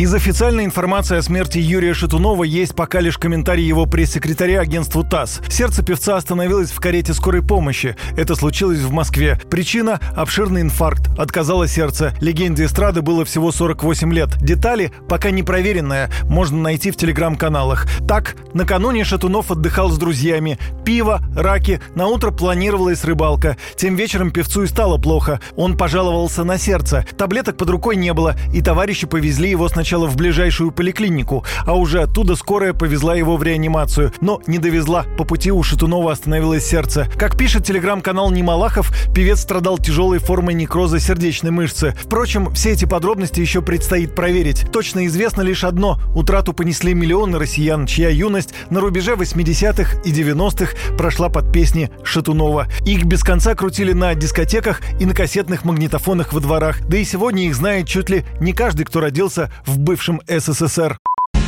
Из официальной информации о смерти Юрия Шатунова есть пока лишь комментарий его пресс-секретаря агентству ТАСС. Сердце певца остановилось в карете скорой помощи. Это случилось в Москве. Причина – обширный инфаркт. Отказало сердце. Легенде эстрады было всего 48 лет. Детали пока не проверенные. Можно найти в телеграм-каналах. Так, накануне Шатунов отдыхал с друзьями. Пиво, раки, на утро планировалась рыбалка. Тем вечером певцу и стало плохо. Он пожаловался на сердце. Таблеток под рукой не было, и товарищи повезли его сначала сначала в ближайшую поликлинику, а уже оттуда скорая повезла его в реанимацию, но не довезла. По пути у Шатунова остановилось сердце. Как пишет телеграм-канал Немалахов, певец страдал тяжелой формой некроза сердечной мышцы. Впрочем, все эти подробности еще предстоит проверить. Точно известно лишь одно – утрату понесли миллионы россиян, чья юность на рубеже 80-х и 90-х прошла под песни Шатунова. Их без конца крутили на дискотеках и на кассетных магнитофонах во дворах. Да и сегодня их знает чуть ли не каждый, кто родился в бывшем СССР.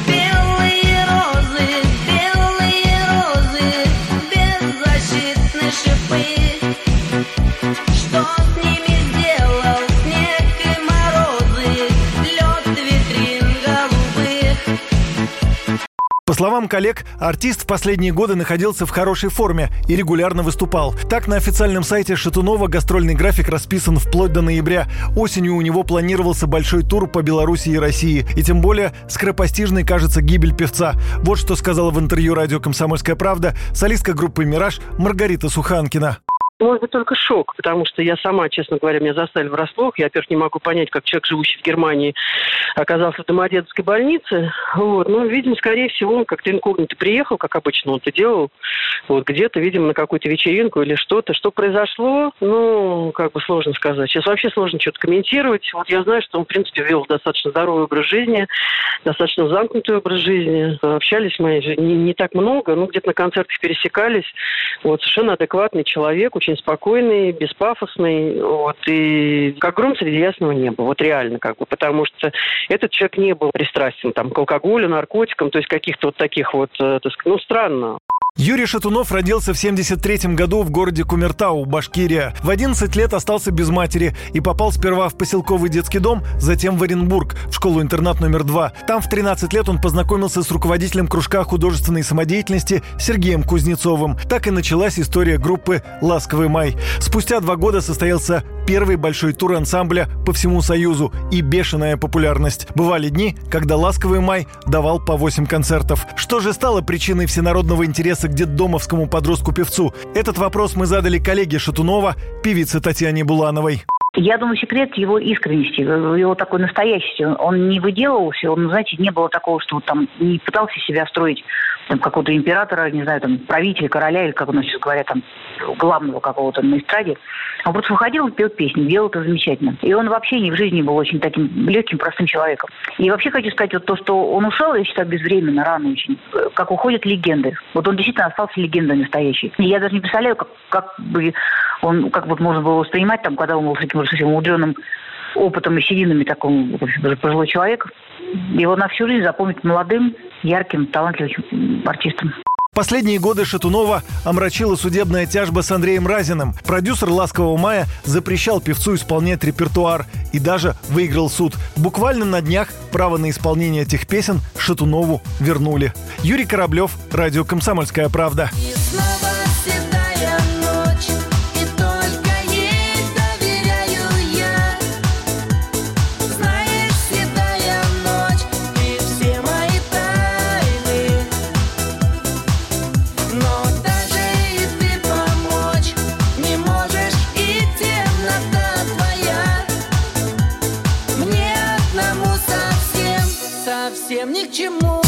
Белые розы, По словам коллег, артист в последние годы находился в хорошей форме и регулярно выступал. Так, на официальном сайте Шатунова гастрольный график расписан вплоть до ноября. Осенью у него планировался большой тур по Беларуси и России. И тем более скоропостижной кажется гибель певца. Вот что сказала в интервью радио «Комсомольская правда» солистка группы «Мираж» Маргарита Суханкина. Может быть, только шок, потому что я сама, честно говоря, меня заставили врасплох. Я, во-первых, не могу понять, как человек, живущий в Германии, оказался в Домодедовской больнице. Вот. Ну, видимо, скорее всего, он как-то инкогнито приехал, как обычно он это делал. Вот где-то, видимо, на какую-то вечеринку или что-то. Что произошло, ну, как бы сложно сказать. Сейчас вообще сложно что-то комментировать. Вот я знаю, что он, в принципе, вел достаточно здоровый образ жизни, достаточно замкнутый образ жизни. Общались мы не, не так много, ну, где-то на концертах пересекались. Вот, совершенно адекватный человек, очень спокойный, беспафосный, вот, и как гром среди ясного неба, вот реально, как бы, потому что этот человек не был пристрастен там к алкоголю, наркотикам, то есть каких-то вот таких вот, э, так ну, странно. Юрий Шатунов родился в 73 году в городе Кумертау, Башкирия. В 11 лет остался без матери и попал сперва в поселковый детский дом, затем в Оренбург, в школу-интернат номер 2. Там в 13 лет он познакомился с руководителем кружка художественной самодеятельности Сергеем Кузнецовым. Так и началась история группы «Ласковый май». Спустя два года состоялся первый большой тур ансамбля по всему Союзу и бешеная популярность. Бывали дни, когда «Ласковый май» давал по 8 концертов. Что же стало причиной всенародного интереса к детдомовскому подростку-певцу? Этот вопрос мы задали коллеге Шатунова, певице Татьяне Булановой. Я думаю, секрет его искренности, его такой настоящести. Он не выделывался, он, знаете, не было такого, что вот там не пытался себя строить там, какого-то императора, не знаю, там, правителя, короля, или, как у нас сейчас говорят, там, главного какого-то на эстраде. Он просто выходил пел песни, делал это замечательно. И он вообще не в жизни был очень таким легким, простым человеком. И вообще хочу сказать, вот то, что он ушел, я считаю, безвременно, рано очень, э, как уходят легенды. Вот он действительно остался легендой настоящей. И я даже не представляю, как, как бы он, как вот можно было воспринимать, там, когда он был таким уже совсем умудренным опытом и сединами такому пожилой человек. Его на всю жизнь запомнить молодым, ярким, талантливым артистом. Последние годы Шатунова омрачила судебная тяжба с Андреем Разиным. Продюсер «Ласкового мая» запрещал певцу исполнять репертуар и даже выиграл суд. Буквально на днях право на исполнение этих песен Шатунову вернули. Юрий Кораблев, радио «Комсомольская правда». Совсем ни к чему.